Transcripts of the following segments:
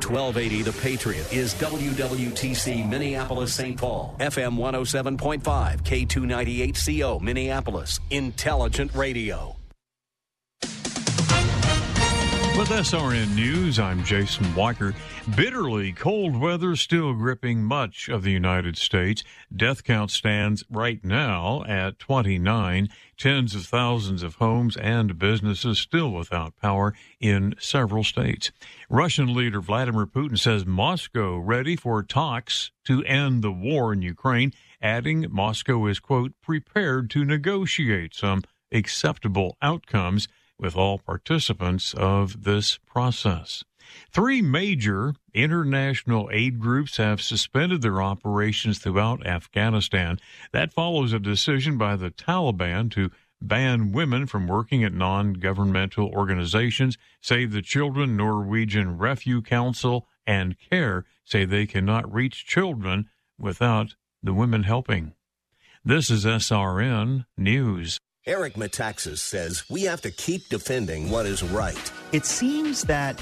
1280 The Patriot is WWTC Minneapolis St. Paul, FM 107.5, K298CO Minneapolis, Intelligent Radio. With SRN News, I'm Jason Weicker. Bitterly cold weather still gripping much of the United States. Death count stands right now at 29. Tens of thousands of homes and businesses still without power in several states. Russian leader Vladimir Putin says Moscow ready for talks to end the war in Ukraine, adding Moscow is, quote, prepared to negotiate some acceptable outcomes with all participants of this process. Three major international aid groups have suspended their operations throughout Afghanistan. That follows a decision by the Taliban to ban women from working at non governmental organizations. Save the Children, Norwegian Refugee Council, and CARE say they cannot reach children without the women helping. This is SRN News. Eric Metaxas says we have to keep defending what is right. It seems that,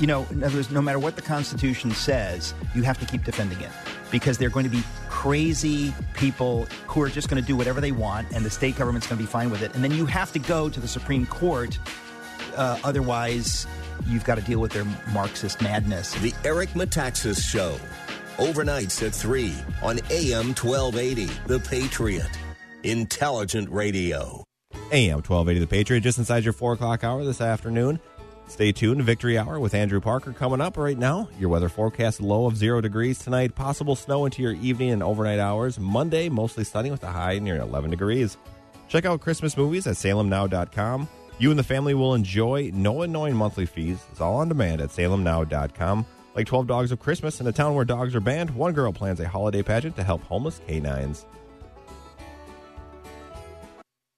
you know, in other words, no matter what the Constitution says, you have to keep defending it because they're going to be crazy people who are just going to do whatever they want, and the state government's going to be fine with it. And then you have to go to the Supreme Court. Uh, otherwise, you've got to deal with their Marxist madness. The Eric Metaxas Show, overnights at 3 on AM 1280, The Patriot. Intelligent Radio. AM 1280 The Patriot, just inside your 4 o'clock hour this afternoon. Stay tuned. Victory Hour with Andrew Parker coming up right now. Your weather forecast low of zero degrees tonight. Possible snow into your evening and overnight hours. Monday, mostly sunny with a high near 11 degrees. Check out Christmas movies at salemnow.com. You and the family will enjoy no annoying monthly fees. It's all on demand at salemnow.com. Like 12 Dogs of Christmas in a town where dogs are banned, one girl plans a holiday pageant to help homeless canines.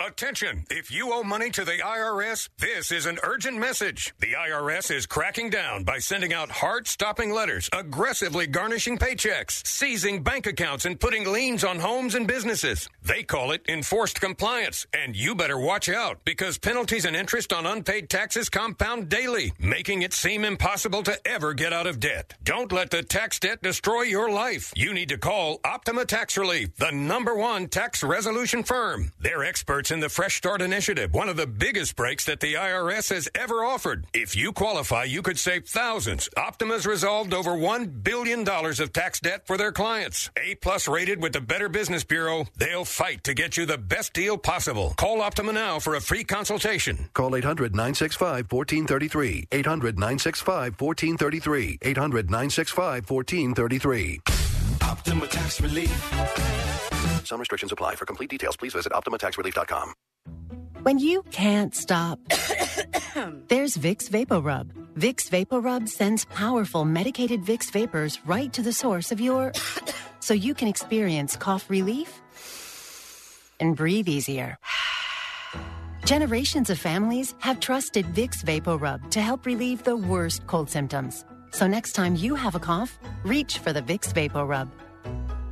Attention! If you owe money to the IRS, this is an urgent message. The IRS is cracking down by sending out heart stopping letters, aggressively garnishing paychecks, seizing bank accounts, and putting liens on homes and businesses. They call it enforced compliance, and you better watch out because penalties and interest on unpaid taxes compound daily, making it seem impossible to ever get out of debt. Don't let the tax debt destroy your life. You need to call Optima Tax Relief, the number one tax resolution firm. They're experts in the Fresh Start Initiative, one of the biggest breaks that the IRS has ever offered. If you qualify, you could save thousands. Optima's resolved over $1 billion of tax debt for their clients. A plus rated with the Better Business Bureau, they'll fight to get you the best deal possible. Call Optima now for a free consultation. Call 800 965 1433. 800 965 1433. 800 965 1433. Optima Tax Relief. Some restrictions apply. For complete details, please visit OptimaTaxRelief.com. When you can't stop, there's Vicks VapoRub. Vicks VapoRub sends powerful medicated Vicks vapors right to the source of your so you can experience cough relief and breathe easier. Generations of families have trusted Vicks VapoRub to help relieve the worst cold symptoms. So next time you have a cough, reach for the Vicks VapoRub.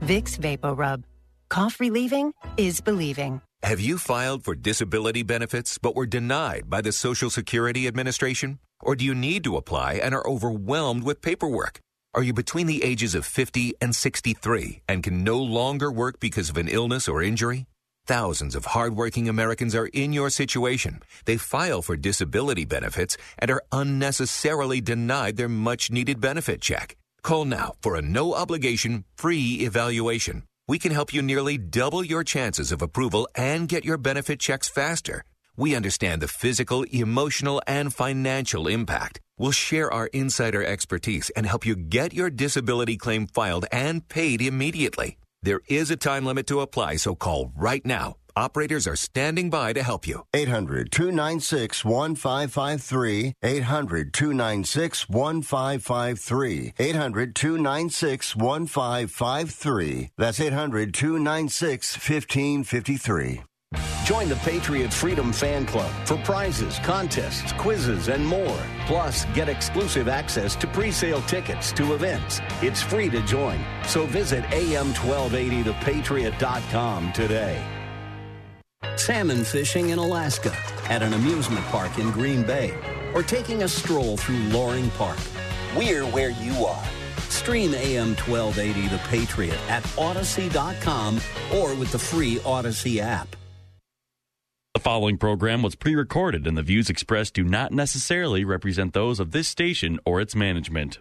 Vicks VapoRub. Cough relieving is believing. Have you filed for disability benefits but were denied by the Social Security Administration? Or do you need to apply and are overwhelmed with paperwork? Are you between the ages of 50 and 63 and can no longer work because of an illness or injury? Thousands of hardworking Americans are in your situation. They file for disability benefits and are unnecessarily denied their much needed benefit check. Call now for a no obligation free evaluation. We can help you nearly double your chances of approval and get your benefit checks faster. We understand the physical, emotional, and financial impact. We'll share our insider expertise and help you get your disability claim filed and paid immediately. There is a time limit to apply, so call right now. Operators are standing by to help you. 800 296 1553. 800 296 1553. 800 296 1553. That's 800 296 1553. Join the Patriot Freedom Fan Club for prizes, contests, quizzes, and more. Plus, get exclusive access to pre-sale tickets to events. It's free to join. So visit am1280thepatriot.com today. Salmon fishing in Alaska, at an amusement park in Green Bay, or taking a stroll through Loring Park. We're where you are. Stream AM 1280 The Patriot at Odyssey.com or with the free Odyssey app. The following program was pre recorded, and the views expressed do not necessarily represent those of this station or its management.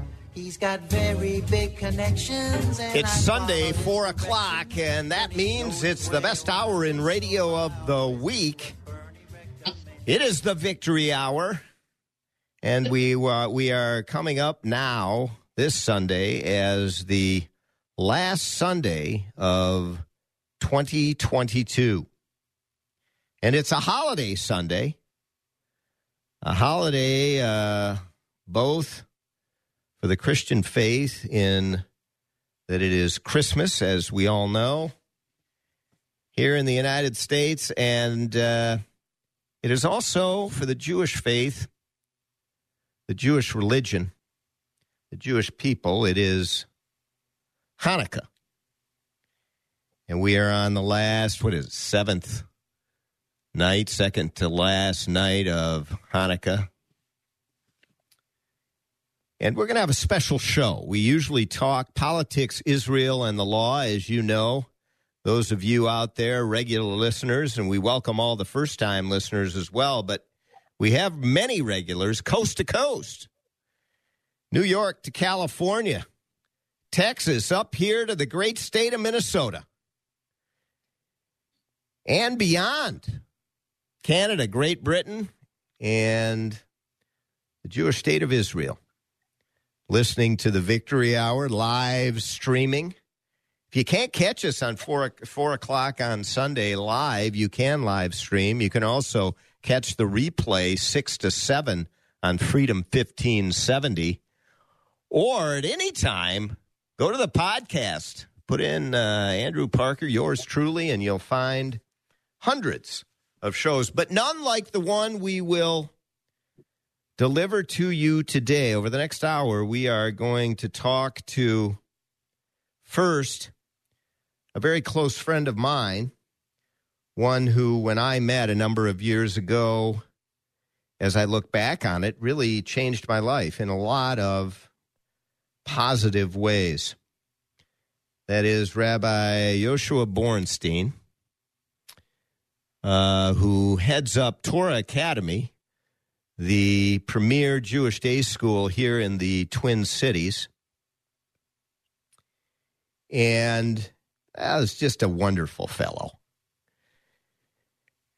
He's got very big connections. it's Sunday, 4 o'clock, and that means it's the best hour in radio of the week. It is the victory hour, and we, uh, we are coming up now this Sunday as the last Sunday of 2022. And it's a holiday Sunday a holiday uh, both for the Christian faith in that it is Christmas, as we all know, here in the United States, and uh, it is also for the Jewish faith, the Jewish religion, the Jewish people. It is Hanukkah. And we are on the last, what is it, seventh night, second to last night of Hanukkah. And we're going to have a special show. We usually talk politics, Israel, and the law, as you know. Those of you out there, regular listeners, and we welcome all the first time listeners as well. But we have many regulars coast to coast New York to California, Texas, up here to the great state of Minnesota, and beyond. Canada, Great Britain, and the Jewish state of Israel. Listening to the Victory Hour live streaming. If you can't catch us on four, four o'clock on Sunday live, you can live stream. You can also catch the replay six to seven on Freedom 1570. Or at any time, go to the podcast. Put in uh, Andrew Parker, yours truly, and you'll find hundreds of shows, but none like the one we will deliver to you today. Over the next hour, we are going to talk to first a very close friend of mine, one who, when I met a number of years ago, as I look back on it, really changed my life in a lot of positive ways. That is Rabbi Yoshua Borenstein, uh, who heads up Torah Academy, the premier Jewish day school here in the Twin Cities. And that was just a wonderful fellow.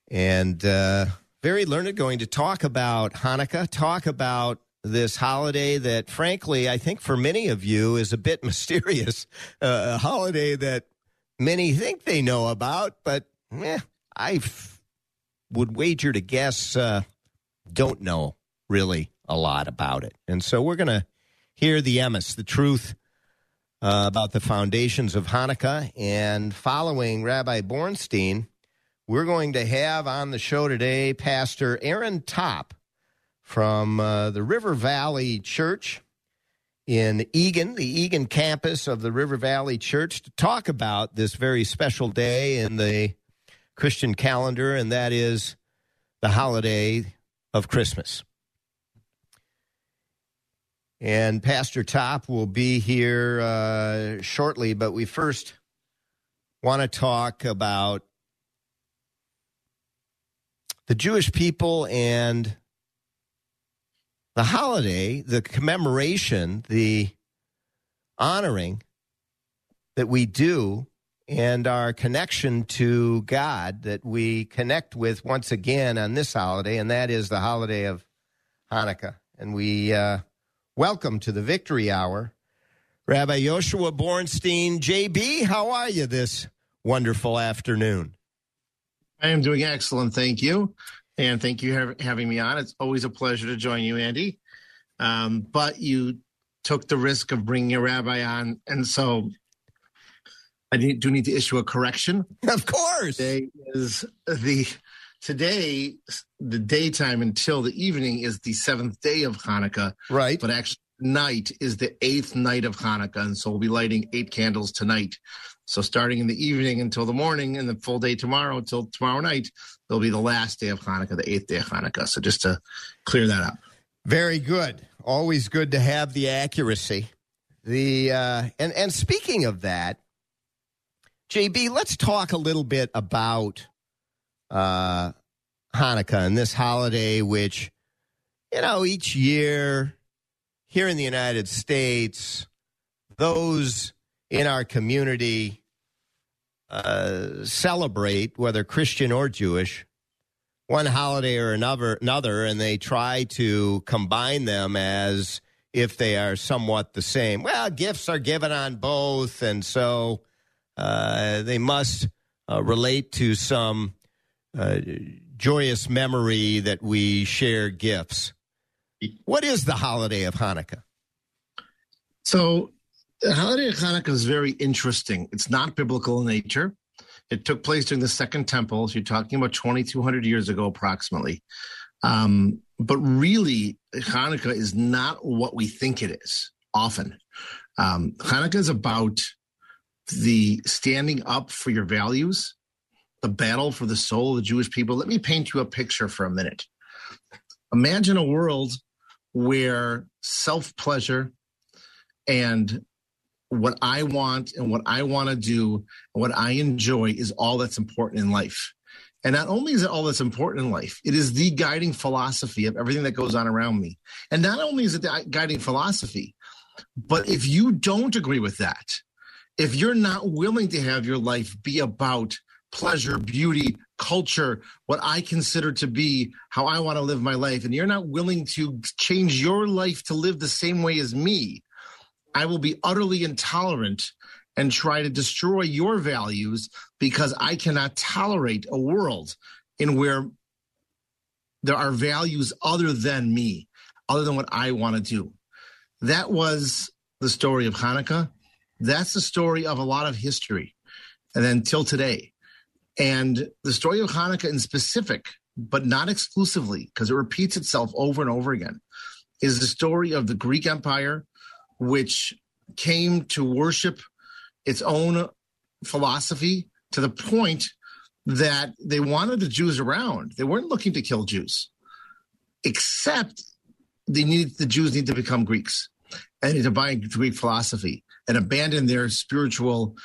And uh, very learned, going to talk about Hanukkah, talk about this holiday that, frankly, I think for many of you is a bit mysterious. Uh, a holiday that many think they know about, but eh, I would wager to guess uh, don't know really a lot about it. And so we're going to hear the emes, the truth uh, about the foundations of Hanukkah. And following Rabbi Borenstein, we're going to have on the show today Pastor Aaron Topp from uh, the River Valley Church in Eagan, the Eagan campus of the River Valley Church, to talk about this very special day in the Christian calendar, and that is the holiday of Christmas. And Pastor Topp will be here uh, shortly, but we first want to talk about the Jewish people and the holiday, the commemoration, the honoring that we do, and our connection to God that we connect with once again on this holiday, and that is the holiday of Hanukkah. And we uh, welcome to the Victory Hour Rabbi Yoshua Borenstein. JB, how are you this wonderful afternoon? I am doing excellent. Thank you. And thank you for having me on. It's always a pleasure to join you, Andy. Um, but you took the risk of bringing a rabbi on. And so I do need to issue a correction. Of course. Today is the today the daytime until the evening is the seventh day of Hanukkah. Right. But actually night is the eighth night of Hanukkah. And so we'll be lighting eight candles tonight. So starting in the evening until the morning and the full day tomorrow until tomorrow night, it'll be the last day of Hanukkah, the eighth day of Hanukkah. So just to clear that up. Very good. Always good to have the accuracy. The uh, and and speaking of that, JB, let's talk a little bit about uh, Hanukkah and this holiday, which you know each year here in the United States, those in our community uh, celebrate, whether Christian or Jewish, one holiday or another, another, and they try to combine them as if they are somewhat the same. Well, gifts are given on both, and so they must uh, relate to some uh, joyous memory that we share gifts. What is the holiday of Hanukkah? So the holiday of Hanukkah is very interesting. It's not biblical in nature. It took place during the Second Temple. So you're talking about 2,200 years ago, approximately. Um, but really, Hanukkah is not what we think it is often. Um, Hanukkah is about the standing up for your values, the battle for the soul of the Jewish people. Let me paint you a picture for a minute. Imagine a world where self pleasure and what I want and what I want to do and what I enjoy is all that's important in life. And not only is it all that's important in life, it is the guiding philosophy of everything that goes on around me. And not only is it the guiding philosophy, but if you don't agree with that, if you're not willing to have your life be about pleasure, beauty, culture, what I consider to be how I want to live my life, and you're not willing to change your life to live the same way as me, I will be utterly intolerant and try to destroy your values because I cannot tolerate a world in where there are values other than me, other than what I want to do. That was the story of Hanukkah. That's the story of a lot of history. And then till today. And the story of Hanukkah in specific, but not exclusively, because it repeats itself over and over again, is the story of the Greek Empire which came to worship its own philosophy to the point that they wanted the Jews around. They weren't looking to kill Jews, except they needed the Jews need to become Greeks and to buy Greek philosophy and abandon their spiritual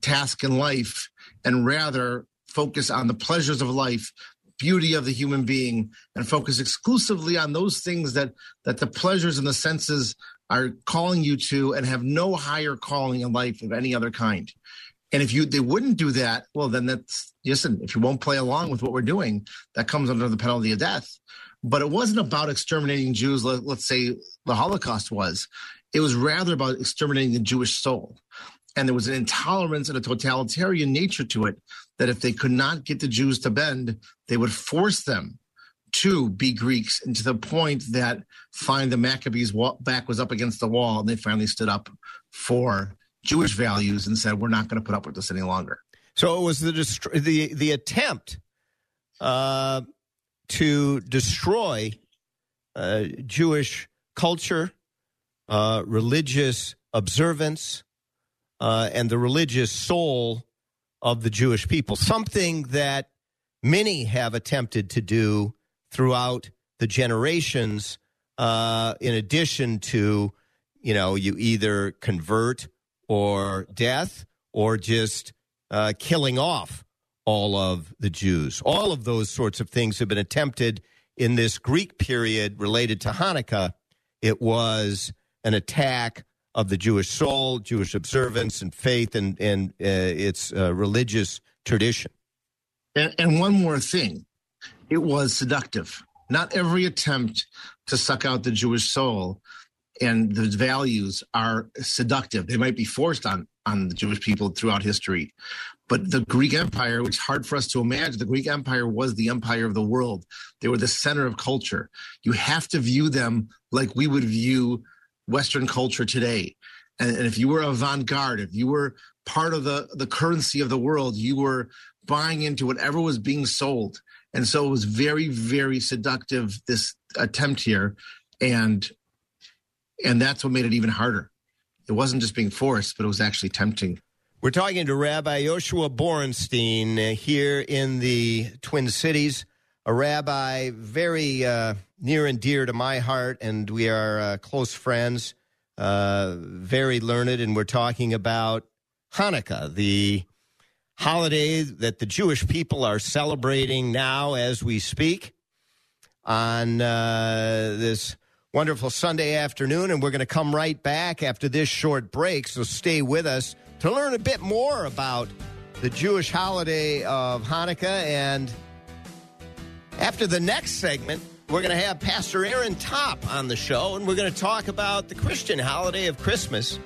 task in life and rather focus on the pleasures of life beauty of the human being and focus exclusively on those things that that the pleasures and the senses are calling you to and have no higher calling in life of any other kind. And if you they wouldn't do that, well, then that's listen. If you won't play along with what we're doing, that comes under the penalty of death. But it wasn't about exterminating Jews. Let, let's say the Holocaust was. It was rather about exterminating the Jewish soul. And there was an intolerance and a totalitarian nature to it that if they could not get the Jews to bend, they would force them to be Greeks, and to the point that find the Maccabees' back was up against the wall, and they finally stood up for Jewish values and said, "We're not going to put up with this any longer." So it was the dist- the the attempt uh, to destroy uh, Jewish culture, uh, religious observance, uh, and the religious soul of the Jewish people. Something that many have attempted to do throughout the generations. Uh, in addition to, you know, you either convert or death or just uh, killing off all of the Jews. All of those sorts of things have been attempted in this Greek period related to Hanukkah. It was an attack of the Jewish soul, Jewish observance and faith, and, and uh, its uh, religious tradition. And, and one more thing it was seductive. Not every attempt to suck out the Jewish soul and the values are seductive. They might be forced on on the Jewish people throughout history, but the Greek Empire, which is hard for us to imagine, the Greek Empire was the empire of the world. They were the center of culture. You have to view them like we would view Western culture today. And, and if you were avant-garde, if you were part of the the currency of the world, you were buying into whatever was being sold. And so it was very, very seductive, this attempt here. And and that's what made it even harder. It wasn't just being forced, but it was actually tempting. We're talking to Rabbi Yoshua Borenstein uh, here in the Twin Cities, a rabbi very uh, near and dear to my heart, and we are uh, close friends, uh, very learned, and we're talking about Hanukkah, the holiday that the Jewish people are celebrating now as we speak on uh, this wonderful Sunday afternoon. And we're going to come right back after this short break. So stay with us to learn a bit more about the Jewish holiday of Hanukkah. And after the next segment, we're going to have Pastor Aaron Topp on the show, and we're going to talk about the Christian holiday of Christmas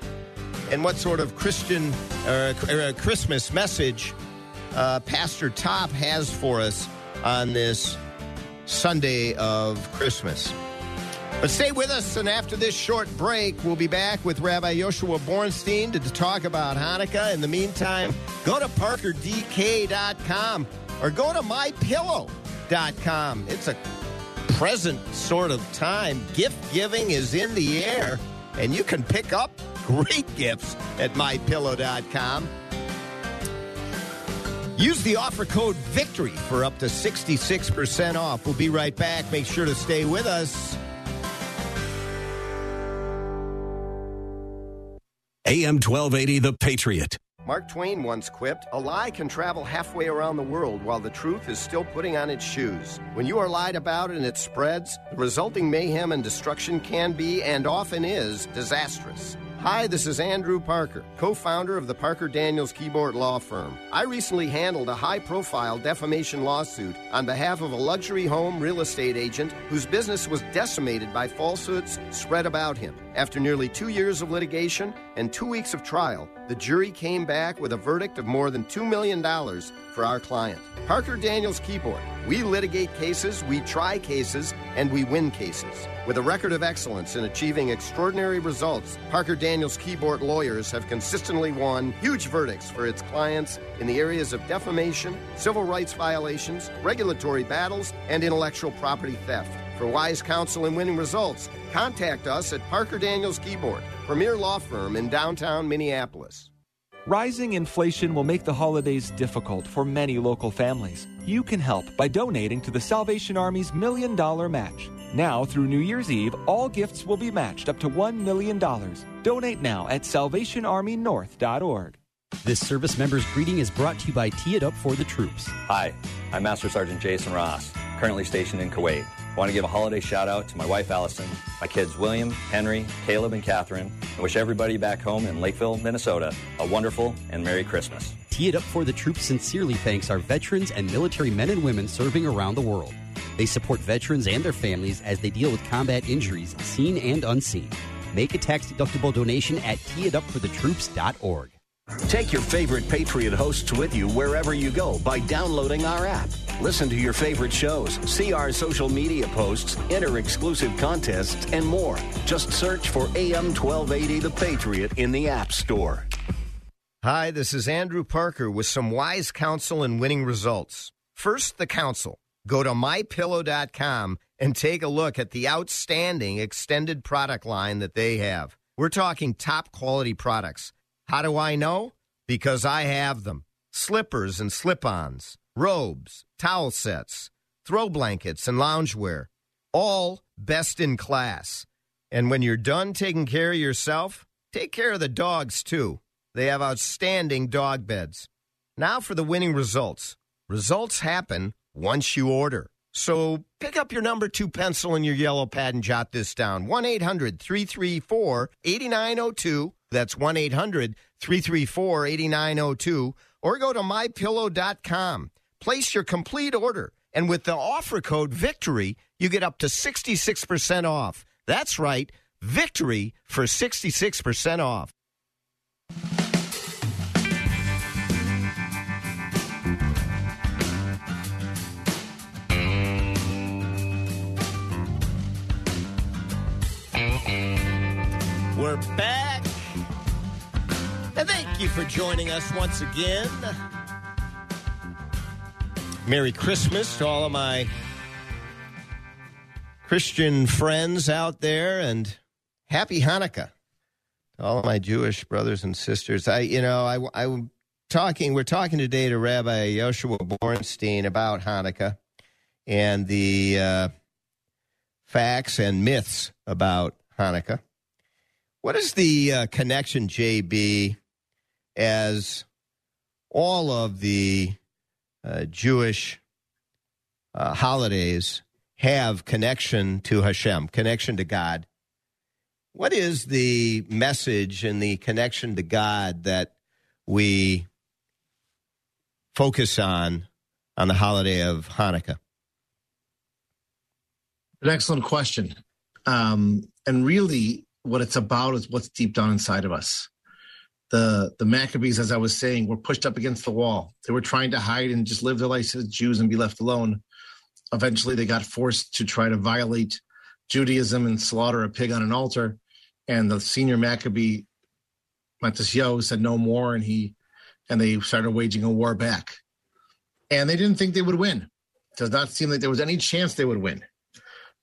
and what sort of Christian uh, uh, Christmas message uh, Pastor Topp has for us on this Sunday of Christmas. But stay with us, and after this short break, we'll be back with Rabbi Yoshua Borenstein to, to talk about Hanukkah. In the meantime, go to parkerdk.com or go to mypillow.com. It's a present sort of time. Gift giving is in the air, and you can pick up great gifts at mypillow.com. Use the offer code VICTORY for up to 66% off. We'll be right back. Make sure to stay with us. AM 1280, The Patriot. Mark Twain once quipped, A lie can travel halfway around the world while the truth is still putting on its shoes. When you are lied about and it spreads, the resulting mayhem and destruction can be, and often is, disastrous. Hi, this is Andrew Parker, co founder of the Parker Daniels Kibort Law Firm. I recently handled a high profile defamation lawsuit on behalf of a luxury home real estate agent whose business was decimated by falsehoods spread about him. After nearly two years of litigation and two weeks of trial, the jury came back with a verdict of more than $2 million for our client. Parker Daniels Kibort. We litigate cases, we try cases, and we win cases. With a record of excellence in achieving extraordinary results, Parker Daniels Kibort lawyers have consistently won huge verdicts for its clients in the areas of defamation, civil rights violations, regulatory battles, and intellectual property theft. For wise counsel and winning results, contact us at Parker Daniels Kibort, premier law firm in downtown Minneapolis. Rising inflation will make the holidays difficult for many local families. You can help by donating to the Salvation Army's Million Dollar Match. Now, through New Year's Eve, all gifts will be matched up to $1 million. Donate now at salvationarmynorth.org. This service member's greeting is brought to you by Tee It Up for the Troops. Hi, I'm Master Sergeant Jason Ross, currently stationed in Kuwait. I want to give a holiday shout out to my wife Allison, my kids William, Henry, Caleb, and Catherine, and wish everybody back home in Lakeville, Minnesota, a wonderful and Merry Christmas. Tee It Up for the Troops sincerely thanks our veterans and military men and women serving around the world. They support veterans and their families as they deal with combat injuries, seen and unseen. Make a tax deductible donation at teeitupforthetroops.org. Take your favorite Patriot hosts with you wherever you go by downloading our app. Listen to your favorite shows, see our social media posts, enter exclusive contests, and more. Just search for AM 1280 The Patriot in the App Store. Hi, this is Andrew Parker with some wise counsel and winning results. First, the counsel. Go to mypillow.com and take a look at the outstanding extended product line that they have. We're talking top quality products. How do I know? Because I have them. Slippers and slip ons, robes, towel sets, throw blankets, and loungewear. All best in class. And when you're done taking care of yourself, take care of the dogs too. They have outstanding dog beds. Now for the winning results. Results happen once you order. So pick up your number two pencil and your yellow pad and jot this down 1 800 334 8902. That's 1 800 334 8902. Or go to mypillow.com. Place your complete order. And with the offer code VICTORY, you get up to 66% off. That's right, VICTORY for 66% off. We're back. Thank you for joining us once again. Merry Christmas to all of my Christian friends out there and happy Hanukkah to all of my Jewish brothers and sisters. I, you know, I, I'm talking, we're talking today to Rabbi Yoshua Borenstein about Hanukkah and the uh, facts and myths about Hanukkah. What is the uh, connection, JB, as all of the uh, Jewish uh, holidays have connection to Hashem, connection to God? What is the message and the connection to God that we focus on on the holiday of Hanukkah? An excellent question. Um, and really, what it's about is what's deep down inside of us. The the Maccabees, as I was saying, were pushed up against the wall. They were trying to hide and just live their lives as Jews and be left alone. Eventually, they got forced to try to violate Judaism and slaughter a pig on an altar. And the senior Maccabee, Matisyahu, said no more, and he and they started waging a war back. And they didn't think they would win. Does not seem like there was any chance they would win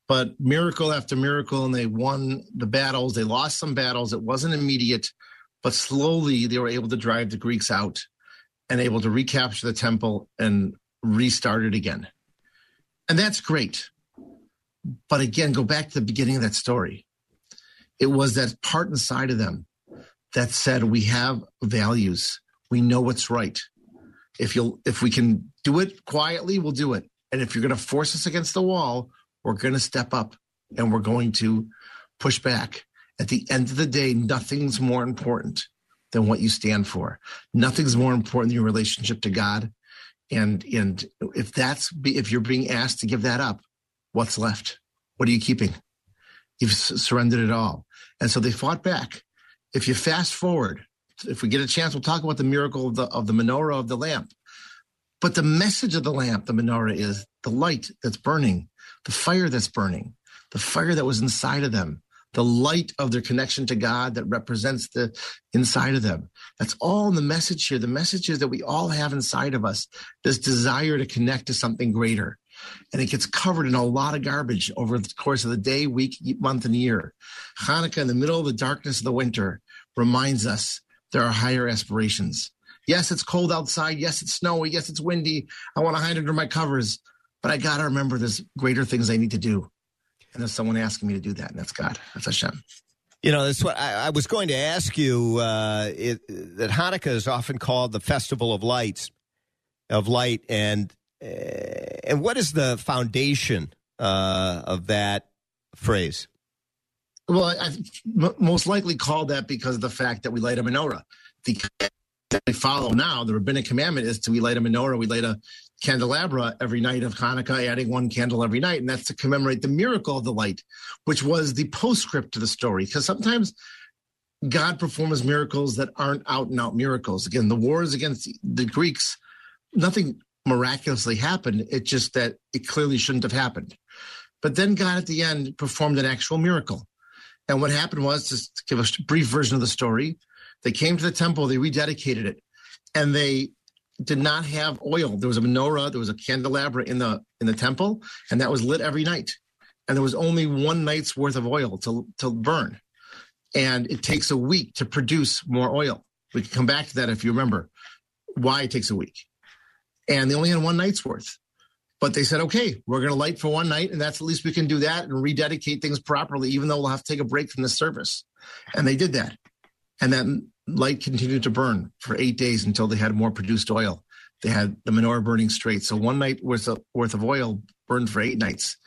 but miracle after miracle, and they won the battles. They lost some battles. It wasn't immediate, but slowly they were able to drive the Greeks out and able to recapture the temple and restart it again. And that's great. But again, go back to the beginning of that story. It was that part inside of them that said, we have values. We know what's right. If you'll, if we can do it quietly, we'll do it. And if you're going to force us against the wall, we're going to step up and we're going to push back. At the end of the day, nothing's more important than what you stand for. Nothing's more important than your relationship to God. And and if that's if you're being asked to give that up, what's left? What are you keeping? You've surrendered it all. And so they fought back. If you fast forward, if we get a chance, we'll talk about the miracle of the of the menorah of the lamp. But the message of the lamp, the menorah, is the light that's burning the fire that's burning, the fire that was inside of them, the light of their connection to God that represents the inside of them. That's all in the message here. The message is that we all have inside of us this desire to connect to something greater. And it gets covered in a lot of garbage over the course of the day, week, month, and year. Hanukkah, in the middle of the darkness of the winter, reminds us there are higher aspirations. Yes, it's cold outside. Yes, it's snowy. Yes, it's windy. I want to hide under my covers. But I got to remember there's greater things I need to do. And there's someone asking me to do that. And that's God. That's Hashem. You know, that's what I, I was going to ask you. Uh, it, that Hanukkah is often called the festival of lights, of light, and uh, and what is the foundation uh, of that phrase? Well, I, I most likely called that because of the fact that we light a menorah. The that we follow now, the rabbinic commandment is to we light a menorah, we light a candelabra every night of Hanukkah, adding one candle every night. And that's to commemorate the miracle of the light, which was the postscript to the story. Because sometimes God performs miracles that aren't out and out miracles. Again, the wars against the Greeks, nothing miraculously happened. It's just that it clearly shouldn't have happened. But then God at the end performed an actual miracle. And what happened was, just to give a brief version of the story, they came to the temple, they rededicated it, and they did not have oil. There was a menorah, there was a candelabra in the in the temple, and that was lit every night. And there was only one night's worth of oil to to burn. And it takes a week to produce more oil. We can come back to that if you remember why it takes a week. And they only had one night's worth. But they said, okay, we're going to light for one night, and that's at least we can do that and rededicate things properly, even though we'll have to take a break from the service. And they did that. And that light continued to burn for eight days until they had more produced oil. they had the menorah burning straight. So one night worth of, worth of oil burned for eight nights.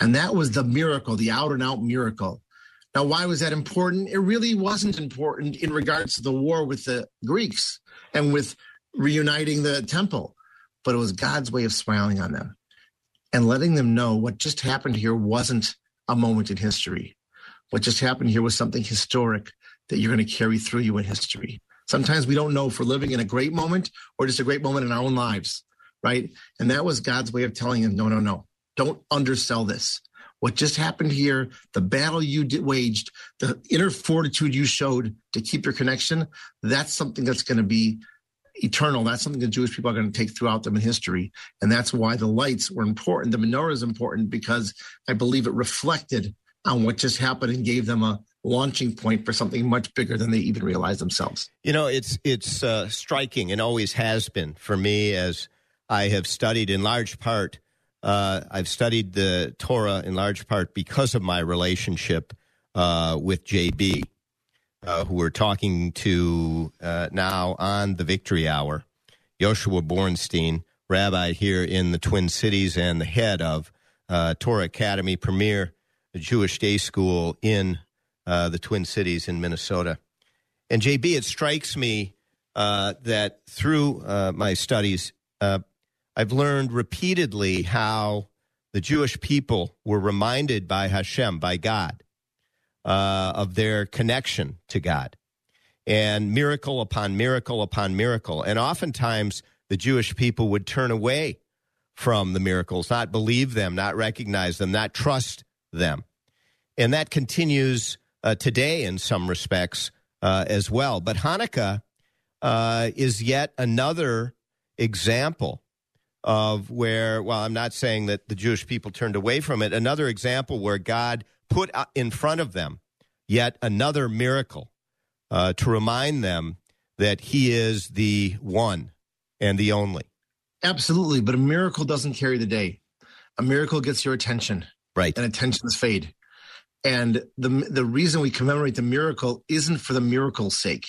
And that was the miracle, the out and out miracle. Now, why was that important? It really wasn't important in regards to the war with the Greeks and with reuniting the temple, but it was God's way of smiling on them and letting them know what just happened here wasn't a moment in history. What just happened here was something historic that you're going to carry through you in history. Sometimes we don't know if we're living in a great moment or just a great moment in our own lives, right? And that was God's way of telling him, no, no, no, don't undersell this. What just happened here, the battle you did, waged, the inner fortitude you showed to keep your connection, that's something that's going to be eternal. That's something the Jewish people are going to take throughout them in history. And that's why the lights were important. The menorah is important because I believe it reflected on what just happened and gave them a launching point for something much bigger than they even realize themselves. You know, it's it's uh, striking and always has been for me as I have studied in large part. Uh, I've studied the Torah in large part because of my relationship uh, with JB, uh, who we're talking to uh, now on the Victory Hour. Joshua Borenstein, rabbi here in the Twin Cities and the head of uh, Torah Academy, premier Jewish day school in uh, the Twin Cities in Minnesota. And JB, it strikes me uh, that through uh, my studies, uh, I've learned repeatedly how the Jewish people were reminded by Hashem, by God, uh, of their connection to God. And miracle upon miracle upon miracle. And oftentimes the Jewish people would turn away from the miracles, not believe them, not recognize them, not trust them. And that continues uh, today in some respects uh, as well. But Hanukkah uh, is yet another example of where, well, I'm not saying that the Jewish people turned away from it, another example where God put in front of them yet another miracle uh, to remind them that He is the one and the only. Absolutely. But a miracle doesn't carry the day. A miracle gets your attention. Right. And attentions fade. And the the reason we commemorate the miracle isn't for the miracle's sake.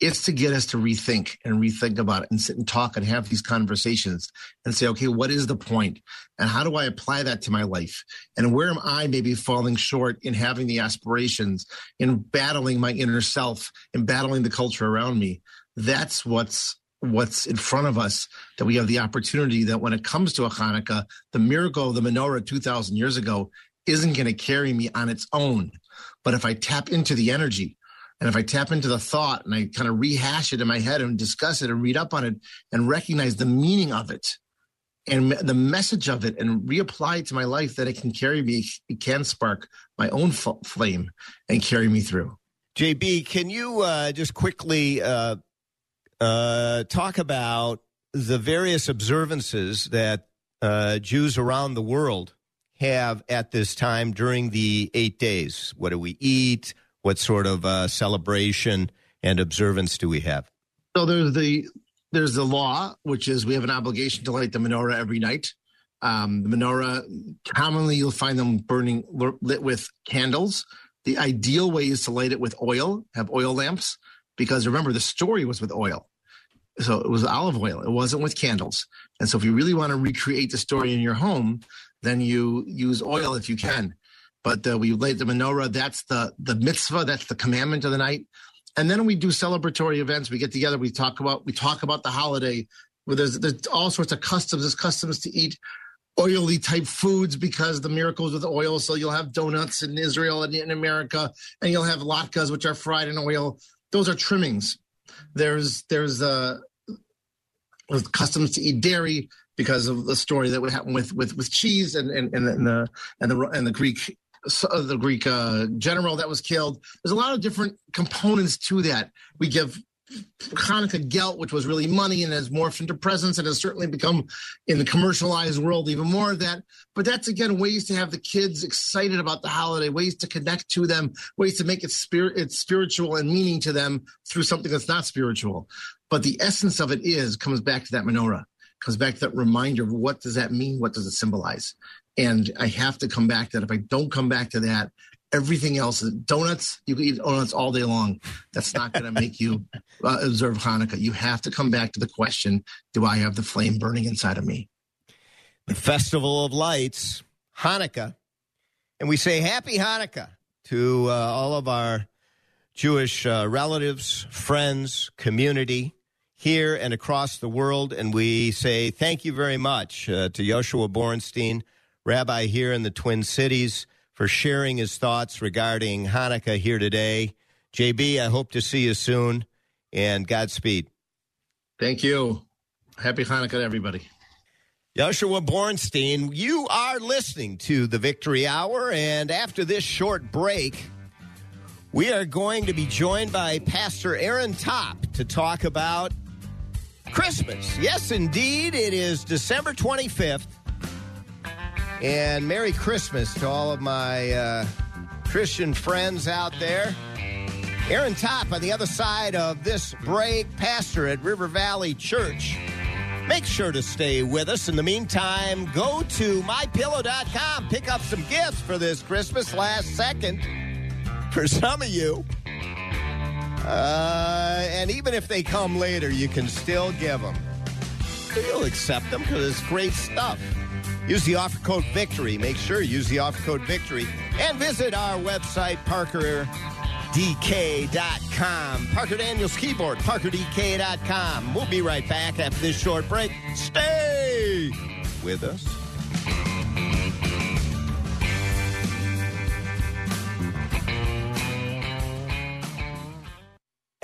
It's to get us to rethink and rethink about it and sit and talk and have these conversations and say, okay, what is the point? And how do I apply that to my life? And where am I maybe falling short in having the aspirations, in battling my inner self, in battling the culture around me? That's what's what's in front of us that we have the opportunity that when it comes to a Hanukkah, the miracle of the menorah 2,000 years ago isn't going to carry me on its own. But if I tap into the energy and if I tap into the thought and I kind of rehash it in my head and discuss it and read up on it and recognize the meaning of it and the message of it and reapply it to my life, that it can carry me, it can spark my own flame and carry me through. JB, can you uh, just quickly uh, uh, talk about the various observances that uh, Jews around the world have at this time during the eight days? What do we eat? What sort of uh, celebration and observance do we have? So there's the there's the law, which is we have an obligation to light the menorah every night. Um, the menorah commonly you'll find them burning lit with candles. The ideal way is to light it with oil, have oil lamps, because remember the story was with oil. So it was olive oil. It wasn't with candles. And so if you really want to recreate the story in your home, then you use oil if you can. But uh, we light the menorah. That's the the mitzvah. That's the commandment of the night. And then we do celebratory events. We get together. We talk about we talk about the holiday. There's there's all sorts of customs. There's customs to eat oily type foods because the miracles with oil. So you'll have donuts in Israel and in America, and you'll have latkes, which are fried in oil. Those are trimmings. There's there's uh, customs to eat dairy because of the story that would happen with with with cheese and and, and the and the and the Greek the Greek uh, general that was killed. There's a lot of different components to that. We give Hanukkah gelt, which was really money and has morphed into presents and has certainly become in the commercialized world even more of that. But that's again ways to have the kids excited about the holiday, ways to connect to them, ways to make it spirit it's spiritual and meaning to them through something that's not spiritual. But the essence of it is comes back to that menorah comes back to that reminder of what does that mean? What does it symbolize? And I have to come back to that. If I don't come back to that, Everything else, donuts, you can eat donuts all day long. That's not going to make you uh, observe Hanukkah. You have to come back to the question Do I have the flame burning inside of me? The Festival of Lights, Hanukkah. And we say Happy Hanukkah to uh, all of our Jewish uh, relatives, friends, community here and across the world. And we say thank you very much uh, to Yoshua Borenstein, rabbi here in the Twin Cities for sharing his thoughts regarding Hanukkah here today. JB, I hope to see you soon and Godspeed. Thank you. Happy Hanukkah to everybody. Joshua Borenstein, you are listening to the Victory Hour, and after this short break, we are going to be joined by Pastor Aaron Topp to talk about Christmas. Yes, indeed, it is December 25th, and Merry Christmas to all of my uh, Christian friends out there. Aaron Topp on the other side of this break, pastor at River Valley Church. Make sure to stay with us. In the meantime, go to mypillow.com. Pick up some gifts for this Christmas last second for some of you. Uh, and even if they come later, you can still give them. You'll accept them because it's great stuff. Use the offer code VICTORY. Make sure you use the offer code VICTORY. And visit our website, parkerdk.com. Parker Daniels Kibort, parkerdk.com. We'll be right back after this short break. Stay with us.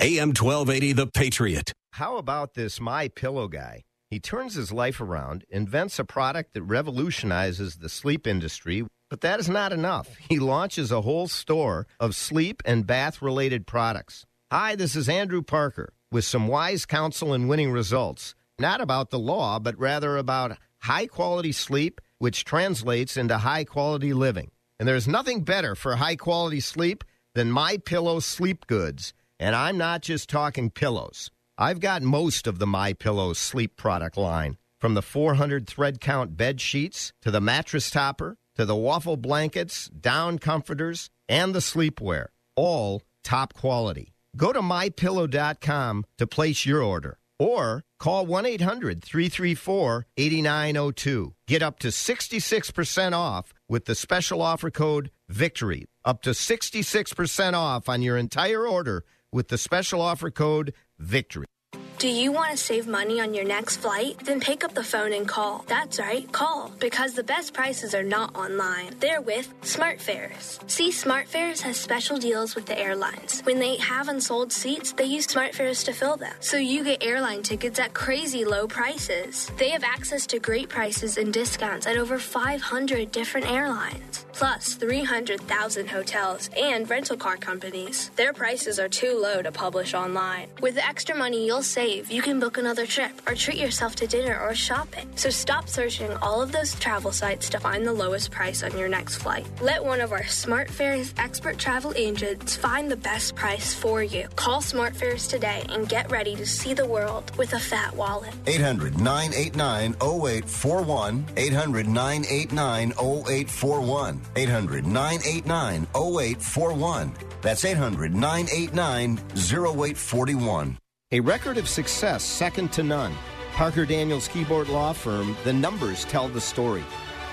AM 1280, The Patriot. How about this My Pillow guy? He turns his life around, invents a product that revolutionizes the sleep industry, but that is not enough. He launches a whole store of sleep and bath related products. Hi, this is Andrew Parker with some wise counsel and winning results. Not about the law, but rather about high quality sleep, which translates into high quality living. And there's nothing better for high quality sleep than My Pillow sleep goods. And I'm not just talking pillows. I've got most of the My Pillow sleep product line, from the 400 thread count bed sheets to the mattress topper to the waffle blankets, down comforters, and the sleepwear, all top quality. Go to mypillow.com to place your order or call 1-800-334-8902. Get up to 66% off with the special offer code VICTORY. Up to 66% off on your entire order with the special offer code VICTORY. Do you want to save money on your next flight? Then pick up the phone and call. That's right, call. Because the best prices are not online. They're with SmartFares. See, SmartFares has special deals with the airlines. When they have unsold seats, they use SmartFares to fill them. So you get airline tickets at crazy low prices. They have access to great prices and discounts at over 500 different airlines. Plus 300,000 hotels and rental car companies. Their prices are too low to publish online. With the extra money you'll save, you can book another trip or treat yourself to dinner or shopping. So stop searching all of those travel sites to find the lowest price on your next flight. Let one of our SmartFares expert travel agents find the best price for you. Call SmartFares today and get ready to see the world with a fat wallet. 800 989 0841. 800 989 0841. 800 989 0841. That's 800 989 0841. A record of success second to none. Parker Daniels Kibort Law Firm, the numbers tell the story.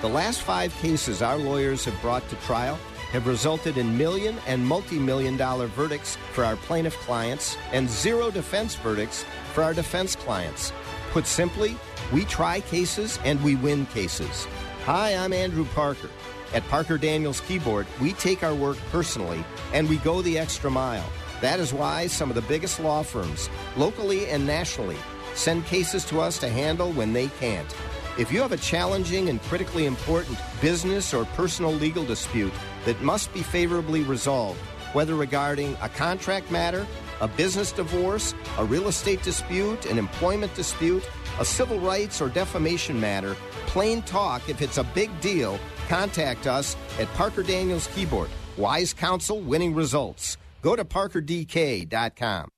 The last five cases our lawyers have brought to trial have resulted in million and multi million dollar verdicts for our plaintiff clients and zero defense verdicts for our defense clients. Put simply, we try cases and we win cases. Hi, I'm Andrew Parker. At Parker Daniels Kibort, we take our work personally and we go the extra mile. That is why some of the biggest law firms, locally and nationally, send cases to us to handle when they can't. If you have a challenging and critically important business or personal legal dispute that must be favorably resolved, whether regarding a contract matter, a business divorce, a real estate dispute, an employment dispute, a civil rights or defamation matter, plain talk, if it's a big deal, contact us at Parker Daniels Kibort. Wise counsel, winning results. Go to parkerdk.com.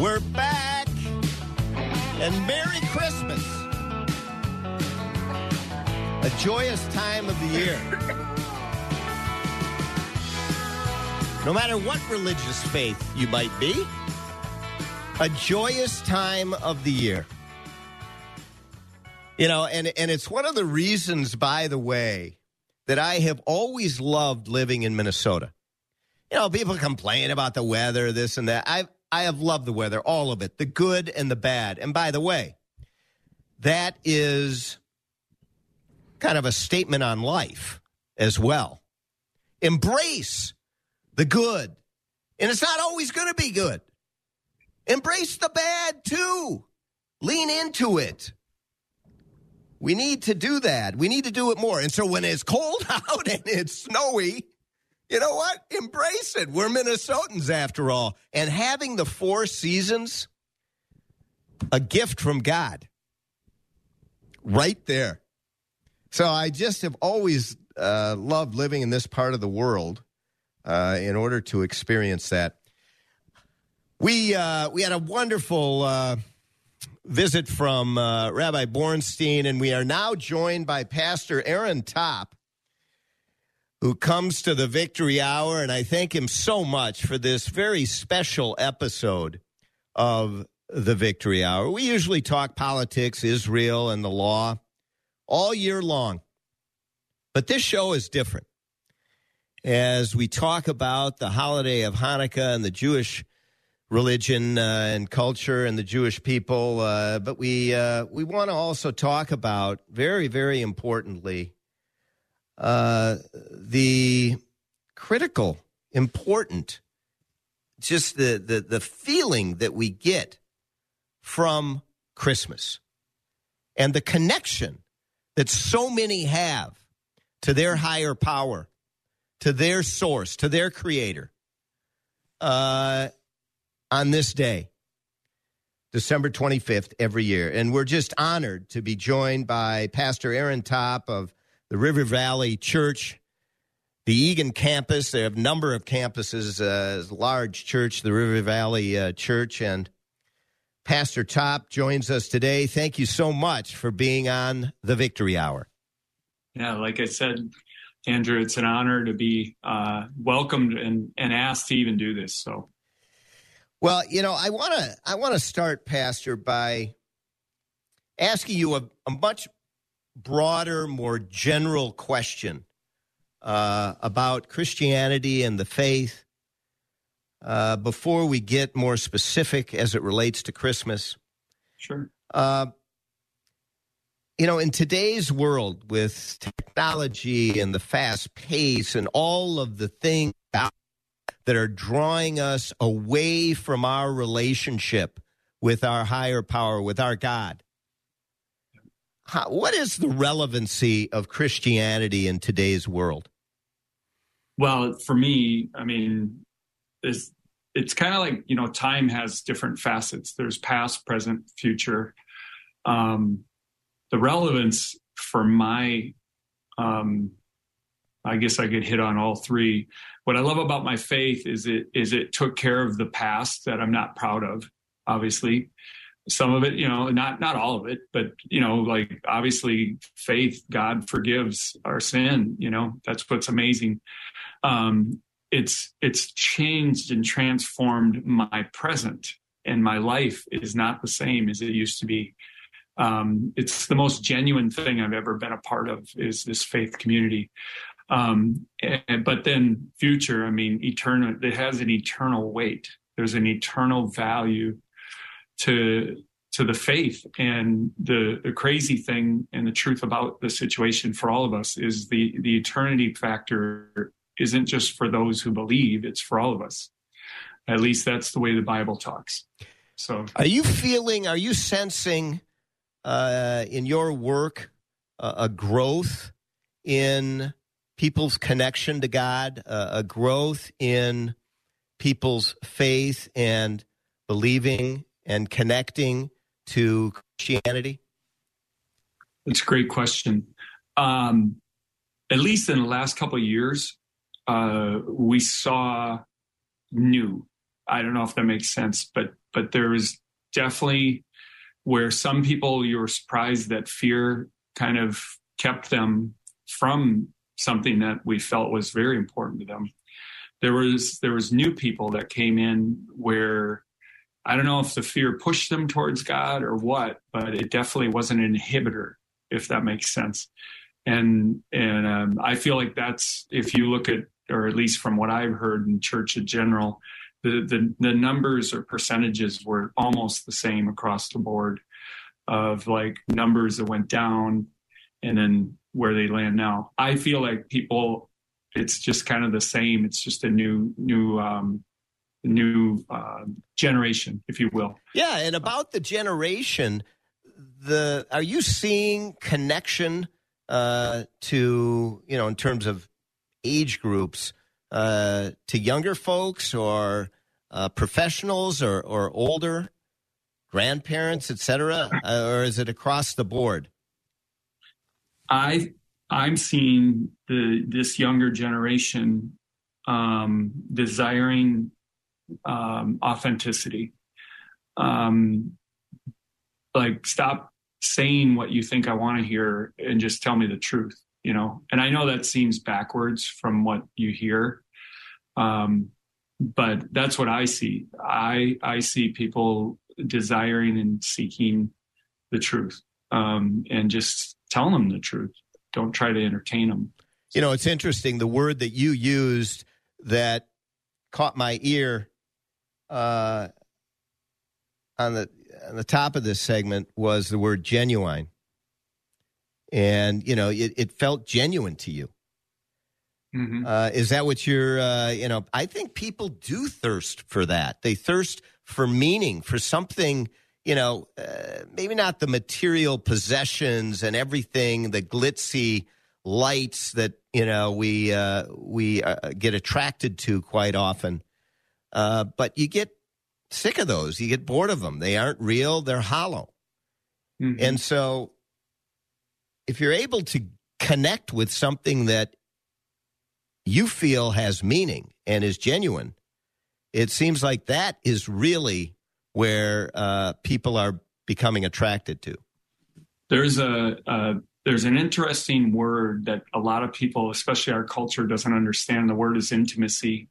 We're back. And Merry Christmas. A joyous time of the year. No matter what religious faith you might be, a joyous time of the year. You know, and, and it's one of the reasons, by the way, that I have always loved living in Minnesota. You know, people complain about the weather, this and that. I I have loved the weather, all of it, the good and the bad. And by the way, that is kind of a statement on life as well. Embrace the good. And it's not always going to be good. Embrace the bad too. Lean into it. We need to do that. We need to do it more. And so when it's cold out and it's snowy, you know what? Embrace it. We're Minnesotans after all. And having the four seasons, a gift from God right there. So I just have always uh, loved living in this part of the world uh, in order to experience that. We, uh, we had a wonderful uh, visit from uh, Rabbi Borenstein, and we are now joined by Pastor Aaron Topp, who comes to the Victory Hour, and I thank him so much for this very special episode of the Victory Hour. We usually talk politics, Israel, and the law all year long, but this show is different. As we talk about the holiday of Hanukkah and the Jewish religion uh, and culture and the Jewish people, uh, but we uh, we want to also talk about very very importantly uh, the critical, important, just the, the the feeling that we get from Christmas and the connection that so many have to their higher power, to their source, to their creator. Uh, on this day, December 25th, every year. And we're just honored to be joined by Pastor Aaron Topp of the River Valley Church, the Eagan campus. They have a number of campuses, uh, large church, the River Valley uh, Church. And Pastor Topp joins us today. Thank you so much for being on the Victory Hour. Yeah, like I said, Andrew, it's an honor to be uh, welcomed and, and asked to even do this. So well, you know, I want to I want to start, Pastor, by asking you a, a much broader, more general question uh, about Christianity and the faith. Uh, before we get more specific as it relates to Christmas, sure. Uh, you know, in today's world with technology and the fast pace and all of the things that are drawing us away from our relationship with our higher power, with our God. How, what is the relevancy of Christianity in today's world? Well, for me, I mean, it's, it's kind of like, you know, time has different facets. There's past, present, future. Um, the relevance for my um, I guess I could hit on all three. What I love about my faith is it is it took care of the past that I'm not proud of. Obviously, some of it, you know, not not all of it, but you know, like obviously, faith, God forgives our sin. You know, that's what's amazing. Um, it's it's changed and transformed my present, and my life is not the same as it used to be. Um, it's the most genuine thing I've ever been a part of is this faith community. Um, and, but then future, I mean, eternal, it has an eternal weight. There's an eternal value to to the faith and the the crazy thing and the truth about the situation for all of us is the the eternity factor isn't just for those who believe it's for all of us at least that's the way the bible talks so are you feeling are you sensing uh, in your work uh, a growth in people's connection to God, uh, a growth in people's faith and believing and connecting to Christianity? That's a great question. Um, at least in the last couple of years, uh, we saw new. I don't know if that makes sense, but but there was definitely where some people you were surprised that fear kind of kept them from something that we felt was very important to them. There was there was new people that came in where I don't know if the fear pushed them towards God or what, but it definitely wasn't an inhibitor, if that makes sense. And and um, I feel like that's if you look at or at least from what I've heard in church in general, the, the, the numbers or percentages were almost the same across the board of like numbers that went down and then where they land now. I feel like people, it's just kind of the same. It's just a new, new, um, new uh, generation, if you will. Yeah, and about the generation, the are you seeing connection uh, to you know in terms of age groups uh, to younger folks or uh, professionals or, or older grandparents, etc., uh, or is it across the board? I I'm seeing the this younger generation um, desiring um, authenticity. Um, like stop saying what you think I want to hear and just tell me the truth you know and i know that seems backwards from what you hear um, but that's what i see. I i see people desiring and seeking the truth um, and just telling them the truth. Don't try to entertain them. You know it's interesting the word that you used that caught my ear uh, on the on the top of this segment was the word genuine and you know it, it felt genuine to you. Mm-hmm. Uh, is that what you're? Uh, you know, I think people do thirst for that. They thirst for meaning, for something. You know, uh, maybe not the material possessions and everything, the glitzy lights that you know we uh, we uh, get attracted to quite often. Uh, but you get sick of those. You get bored of them. They aren't real. They're hollow. Mm-hmm. And so if you're able to connect with something that you feel has meaning and is genuine, it seems like that is really where uh, people are becoming attracted to. There's a, a there's an interesting word that a lot of people, especially our culture, doesn't understand. The word is intimacy.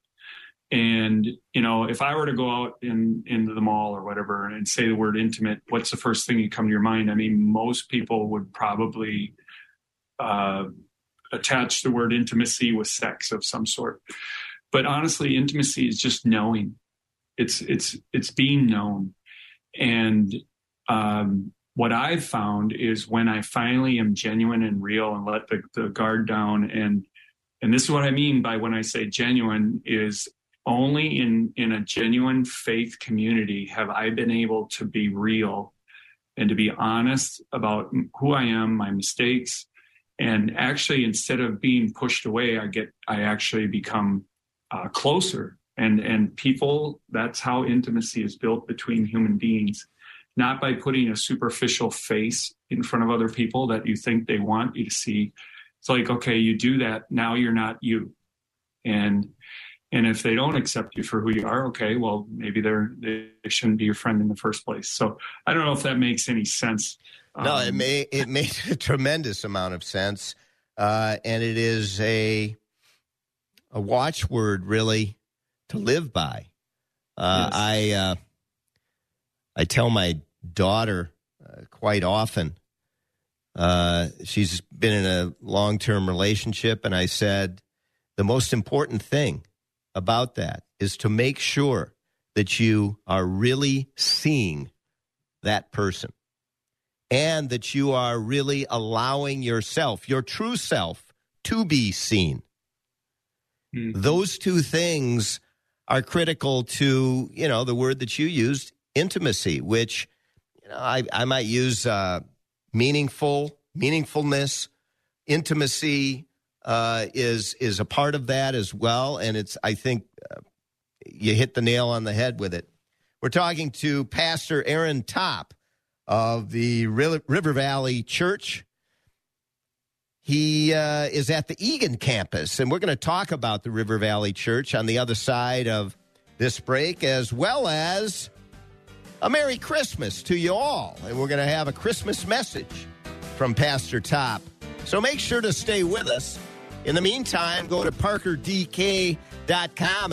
And you know, if I were to go out in into the mall or whatever and say the word intimate, what's the first thing you come to your mind? I mean, most people would probably uh, attach the word intimacy with sex of some sort. But honestly, intimacy is just knowing. It's it's it's being known, and um, what I've found is when I finally am genuine and real and let the, the guard down and and this is what I mean by when I say genuine is only in in a genuine faith community have I been able to be real and to be honest about who I am, my mistakes, and actually instead of being pushed away, I get I actually become uh, closer. And and people, that's how intimacy is built between human beings, not by putting a superficial face in front of other people that you think they want you to see. It's like okay, you do that now, you're not you, and and if they don't accept you for who you are, okay, well, maybe they're they shouldn't be your friend in the first place. So I don't know if that makes any sense. No, um, it may it made a tremendous amount of sense, uh, and it is a a watchword really to live by. Uh, yes. I uh, I tell my daughter uh, quite often. Uh, she's been in a long term relationship, and I said the most important thing about that is to make sure that you are really seeing that person and that you are really allowing yourself, your true self, to be seen. Mm-hmm. Those two things are critical to, you know, the word that you used, intimacy, which you know, I, I might use uh, meaningful, meaningfulness, intimacy, uh, is is a part of that as well. And it's I think uh, you hit the nail on the head with it. We're talking to Pastor Aaron Topp of the River Valley Church. He uh, is at the Eagan campus, and we're going to talk about the River Valley Church on the other side of this break, as well as a Merry Christmas to you all. And we're going to have a Christmas message from Pastor Topp. So make sure to stay with us. In the meantime, go to parkerdk.com.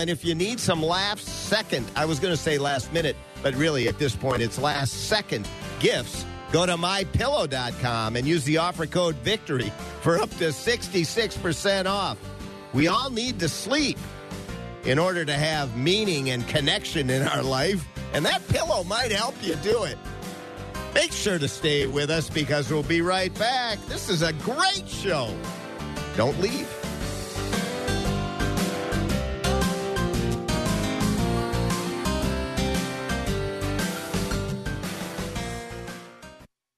And if you need some last second, I was going to say last minute, but really at this point, it's last second gifts. Go to mypillow.com and use the offer code VICTORY for up to 66% off. We all need to sleep in order to have meaning and connection in our life, and that pillow might help you do it. Make sure to stay with us because we'll be right back. This is a great show. Don't leave.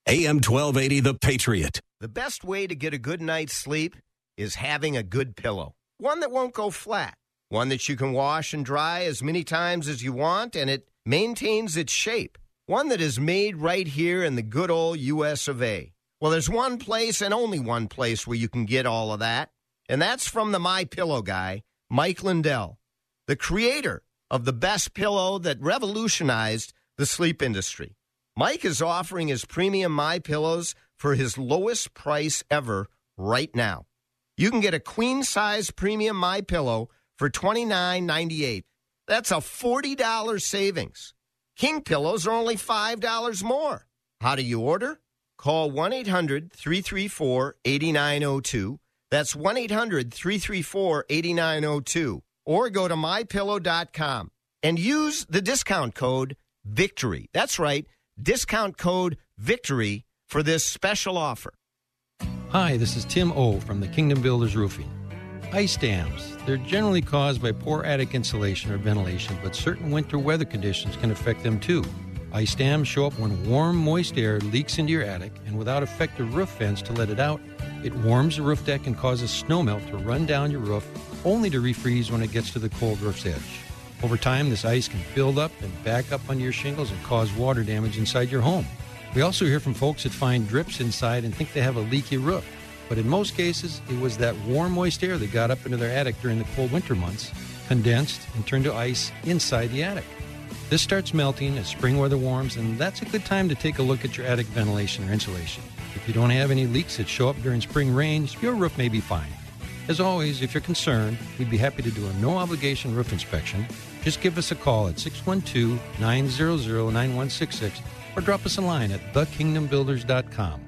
AM 1280, The Patriot. The best way to get a good night's sleep is having a good pillow. One that won't go flat. One that you can wash and dry as many times as you want and it maintains its shape. One that is made right here in the good old US of A. Well, there's one place and only one place where you can get all of that, and that's from the My Pillow guy, Mike Lindell, the creator of the best pillow that revolutionized the sleep industry. Mike is offering his premium My Pillows for his lowest price ever right now. You can get a queen size premium My Pillow for $29.98. That's a $40 savings. King pillows are only $5 more. How do you order? Call 1 800 334 8902. That's 1 800 334 8902. Or go to mypillow.com and use the discount code VICTORY. That's right, discount code VICTORY for this special offer. Hi, this is Tim O from the Kingdom Builders Roofing. Ice dams. They're generally caused by poor attic insulation or ventilation, but certain winter weather conditions can affect them too. Ice dams show up when warm, moist air leaks into your attic, and without effective roof vents to let it out, it warms the roof deck and causes snowmelt to run down your roof, only to refreeze when it gets to the cold roof's edge. Over time, this ice can build up and back up on your shingles and cause water damage inside your home. We also hear from folks that find drips inside and think they have a leaky roof. But in most cases, it was that warm, moist air that got up into their attic during the cold winter months, condensed, and turned to ice inside the attic. This starts melting as spring weather warms, and that's a good time to take a look at your attic ventilation or insulation. If you don't have any leaks that show up during spring rains, your roof may be fine. As always, if you're concerned, we'd be happy to do a no obligation roof inspection. Just give us a call at 612 900 9166 or drop us a line at thekingdombuilders.com.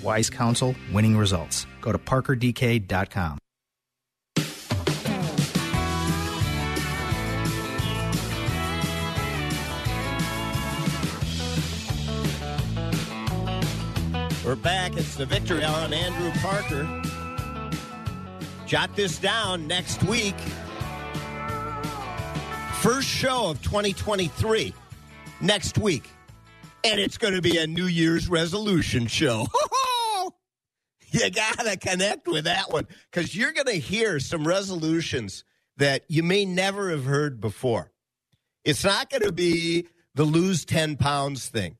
Wise counsel, winning results. Go to parkerdk.com. We're back. It's the Victory Hour. I'm Andrew Parker. Jot this down next week. First show of 2023 next week. And it's going to be a New Year's resolution show. you got to connect with that one because you're going to hear some resolutions that you may never have heard before. It's not going to be the lose 10 pounds thing,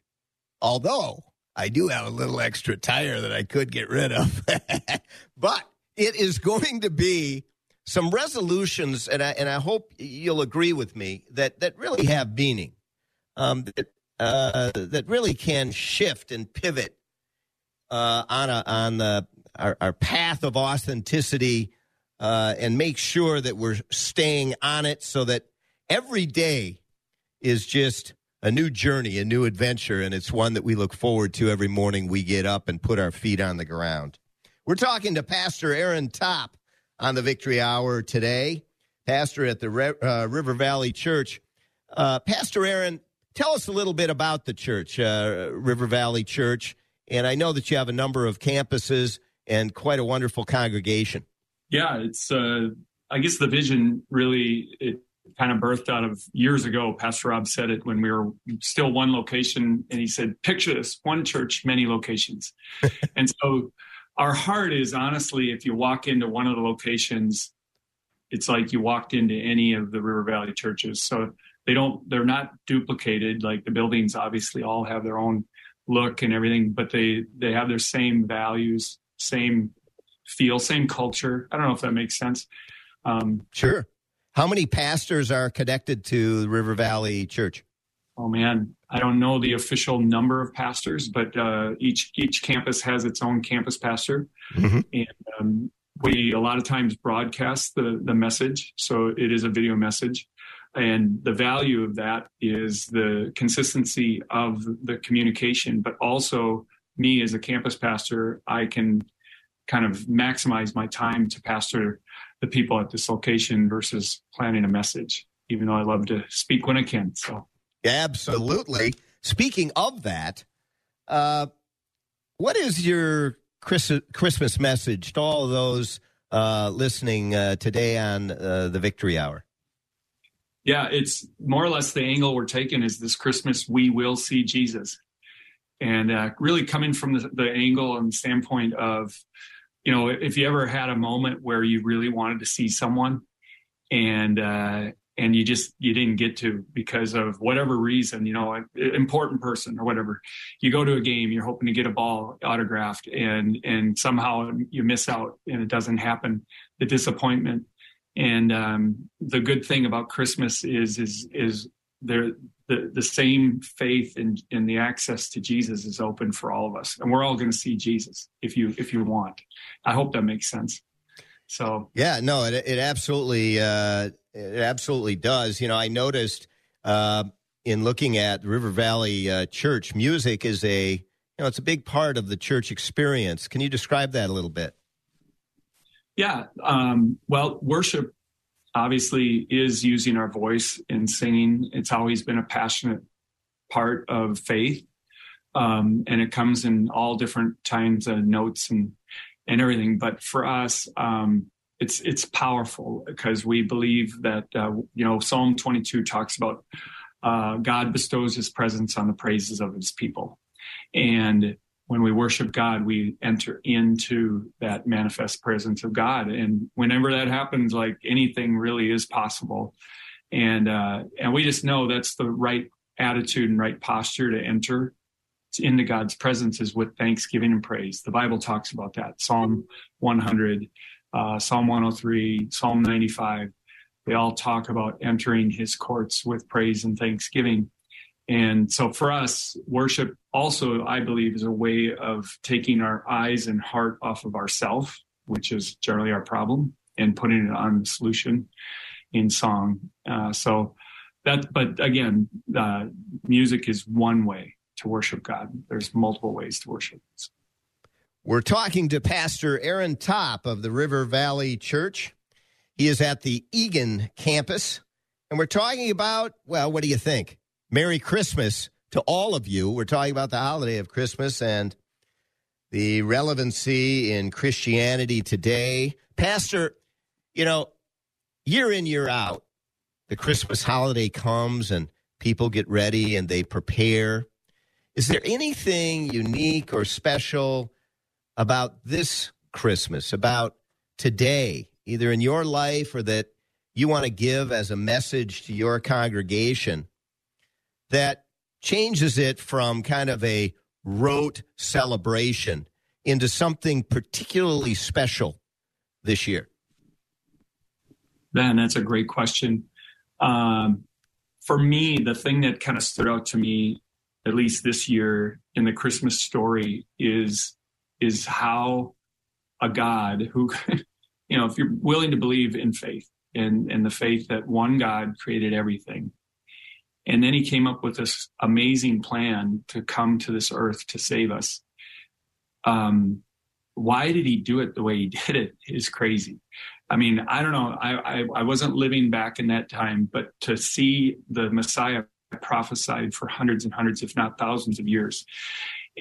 although I do have a little extra tire that I could get rid of. but it is going to be some resolutions, and I, and I hope you'll agree with me that, that really have meaning, um, that, uh, that really can shift and pivot uh, on a, on the our, our path of authenticity uh, and make sure that we're staying on it so that every day is just a new journey, a new adventure, and it's one that we look forward to every morning we get up and put our feet on the ground. We're talking to Pastor Aaron Topp on the Victory Hour today, pastor at the Re- uh, River Valley Church. Uh, pastor Aaron, tell us a little bit about the church, uh, River Valley Church. And I know that you have a number of campuses and quite a wonderful congregation. Yeah, it's, uh, I guess the vision really, it kind of birthed out of years ago. Pastor Rob said it when we were still one location, and he said, Picture this one church, many locations. and so our heart is honestly, if you walk into one of the locations, it's like you walked into any of the River Valley churches. So they don't, they're not duplicated. Like the buildings obviously all have their own look and everything, but they, they have their same values, same feel, same culture. I don't know if that makes sense. Um, sure. How many pastors are connected to River Valley Church? Oh man, I don't know the official number of pastors, but uh, each each campus has its own campus pastor, mm-hmm. and um, we a lot of times broadcast the the message, so it is a video message, and the value of that is the consistency of the communication, but also me as a campus pastor, I can kind of maximize my time to pastor the people at this location versus planning a message, even though I love to speak when I can. So, absolutely. Speaking of that, uh, what is your Christmas message to all those uh, listening uh, today on uh, the Victory Hour? Yeah, it's more or less the angle we're taking is this Christmas, we will see Jesus. And uh, really coming from the, the angle and standpoint of you know, if you ever had a moment where you really wanted to see someone and, uh, and you just you didn't get to because of whatever reason you know an important person or whatever you go to a game you're hoping to get a ball autographed and and somehow you miss out and it doesn't happen the disappointment and um, the good thing about christmas is is is there the, the same faith and in the access to Jesus is open for all of us. And we're all going to see Jesus if you if you want. I hope that makes sense. So yeah, no, it, it absolutely uh, it absolutely does. You know, I noticed uh, in looking at River Valley uh, Church, music is a you know it's a big part of the church experience. Can you describe that a little bit? Yeah, um, well, worship obviously is using our voice in singing. It's always been a passionate part of faith. Um, and it comes in all different kinds of notes and and everything. But for us, um, it's it's powerful because we believe that uh, you know Psalm 22 talks about uh, God bestows His presence on the praises of His people, and when we worship God, we enter into that manifest presence of God. And whenever that happens, like anything really is possible. And, uh, and we just know that's the right attitude and right posture to enter into God's presence is with thanksgiving and praise. The Bible talks about that. Psalm 100, uh, Psalm 103, Psalm 95. They all talk about entering his courts with praise and thanksgiving. And so for us, worship also, I believe, is a way of taking our eyes and heart off of ourself, which is generally our problem, and putting it on the solution in song. Uh, so that, but again, uh, music is one way to worship God. There's multiple ways to worship. We're talking to Pastor Aaron Topp of the River Valley Church. He is at the Eagan campus, and we're talking about, well, what do you think? Merry Christmas to all of you. We're talking about the holiday of Christmas and the relevancy in Christianity today. Pastor, you know, year in, year out, the Christmas holiday comes and people get ready and they prepare. Is there anything unique or special about this Christmas, about today, either in your life or that you want to give as a message to your congregation that changes it from kind of a rote celebration into something particularly special this year? Ben, that's a great question. Um, for me, the thing that kind of stood out to me, at least this year in the Christmas story, is is how a God who, you know, if you're willing to believe in faith and and the faith that one God created everything, And then he came up with this amazing plan to come to this earth to save us. Um, why did he do it the way he did it is crazy. I mean, I don't know. I, I, I wasn't living back in that time, but to see the Messiah prophesied for hundreds and hundreds, if not thousands of years,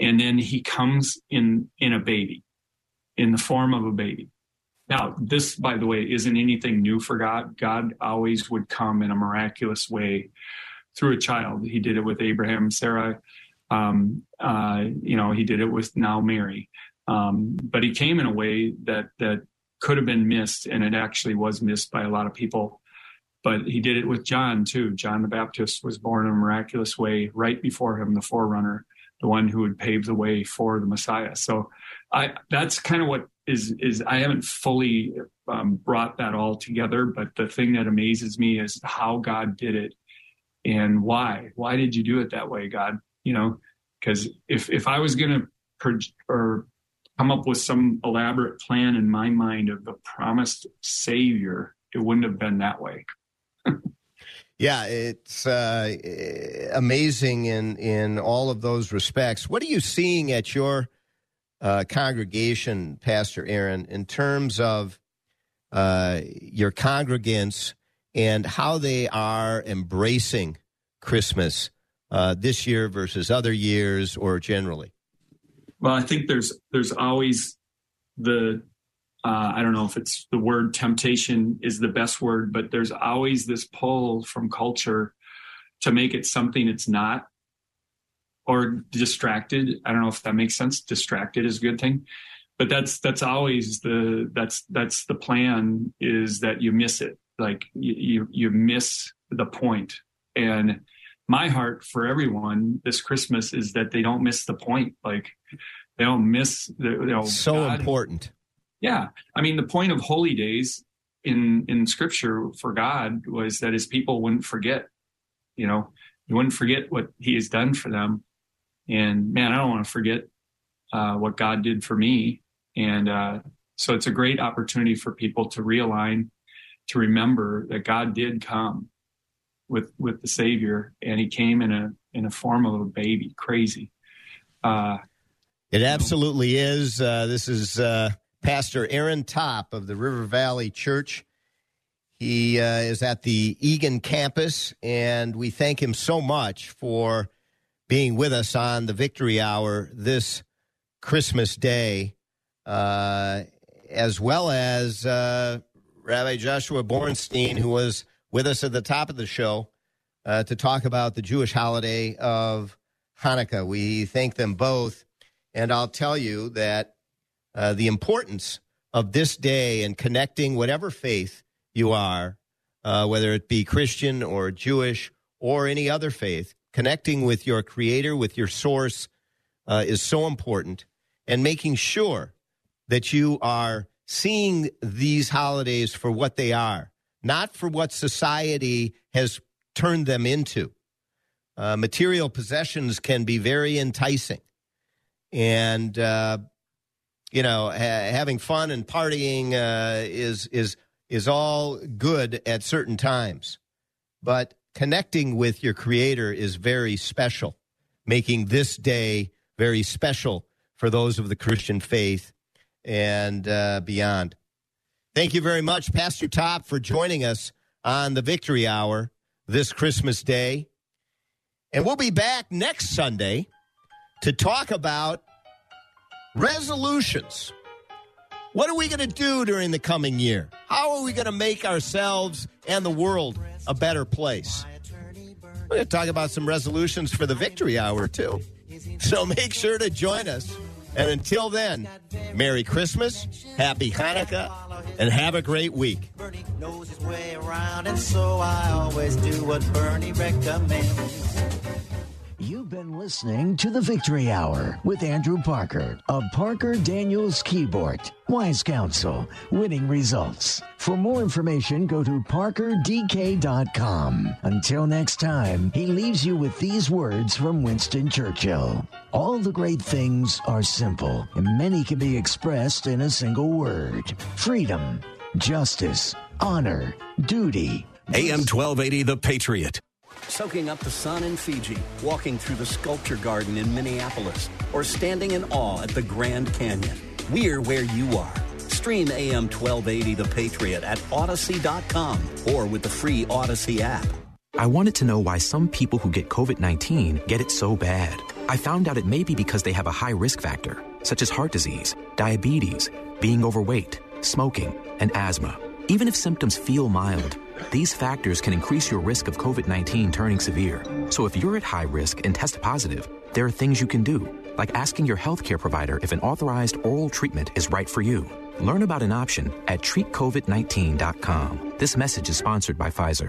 and then he comes in in a baby, in the form of a baby. Now, this, by the way, isn't anything new for God. God always would come in a miraculous way through a child. He did it with Abraham, Sarah. Um, uh, you know, he did it with now Mary. Um, but he came in a way that that could have been missed, and it actually was missed by a lot of people. But he did it with John too. John the Baptist was born in a miraculous way right before him, the forerunner, the one who would pave the way for the Messiah. So, I that's kind of what is is I haven't fully um, brought that all together, but the thing that amazes me is how God did it and why. Why did you do it that way, God? You know, because if if I was going to or come up with some elaborate plan in my mind of the promised savior, it wouldn't have been that way. yeah, it's uh, amazing in in all of those respects. What are you seeing at your uh, congregation, Pastor Aaron, in terms of uh, your congregants and how they are embracing Christmas uh, this year versus other years or generally? Well, I think there's there's always the uh, I don't know if it's the word temptation is the best word, but there's always this pull from culture to make it something it's not or distracted. I don't know if that makes sense. Distracted is a good thing, but that's that's always the that's that's the plan is that you miss it. Like you you, you miss the point. And my heart for everyone this Christmas is that they don't miss the point. Like they don't miss the you know so God, important. Yeah, I mean the point of holy days in in Scripture for God was that His people wouldn't forget. You know, you wouldn't forget what He has done for them. And man, I don't want to forget uh, what God did for me. And uh, so it's a great opportunity for people to realign, to remember that God did come with with the Savior, and He came in a in a form of a baby. Crazy. Uh, it absolutely is. Uh, this is uh, Pastor Aaron Topp of the River Valley Church. He uh, is at the Eagan campus, and we thank him so much for being with us on the Victory Hour this Christmas Day, uh, as well as uh, Rabbi Joshua Borenstein, who was with us at the top of the show uh, to talk about the Jewish holiday of Hanukkah. We thank them both. And I'll tell you that uh, the importance of this day and connecting whatever faith you are, uh, whether it be Christian or Jewish or any other faith, connecting with your creator, with your source, uh, is so important. And making sure that you are seeing these holidays for what they are not for what society has turned them into. Uh, material possessions can be very enticing. And, uh, you know, ha- having fun and partying uh, is, is, is all good at certain times. But connecting with your creator is very special, making this day very special for those of the Christian faith and uh, beyond. Thank you very much, Pastor Topp, for joining us on the Victory Hour this Christmas Day. And we'll be back next Sunday to talk about resolutions. What are we going to do during the coming year? How are we going to make ourselves and the world a better place? We're going to talk about some resolutions for the Victory Hour, too. So make sure to join us. And until then, Merry Christmas, Happy Hanukkah, and have a great week. Bernie knows his way around, and so I always do what Bernie recommends. You've been listening to the Victory Hour with Andrew Parker of Parker Daniels Kibort. Wise Counsel, winning results. For more information, go to parkerdk.com. Until next time, he leaves you with these words from Winston Churchill. All the great things are simple, and many can be expressed in a single word freedom, justice, honor, duty. AM 1280, The Patriot. Soaking up the sun in Fiji, walking through the sculpture garden in Minneapolis, or standing in awe at the Grand Canyon. We're where you are. Stream AM 1280 The Patriot at Odyssey.com or with the free Odyssey app. I wanted to know why some people who get COVID 19 get it so bad. I found out it may be because they have a high risk factor, such as heart disease, diabetes, being overweight, smoking, and asthma. Even if symptoms feel mild, these factors can increase your risk of COVID 19 turning severe. So if you're at high risk and test positive, there are things you can do, like asking your healthcare provider if an authorized oral treatment is right for you. Learn about an option at treatcovid19.com. This message is sponsored by Pfizer.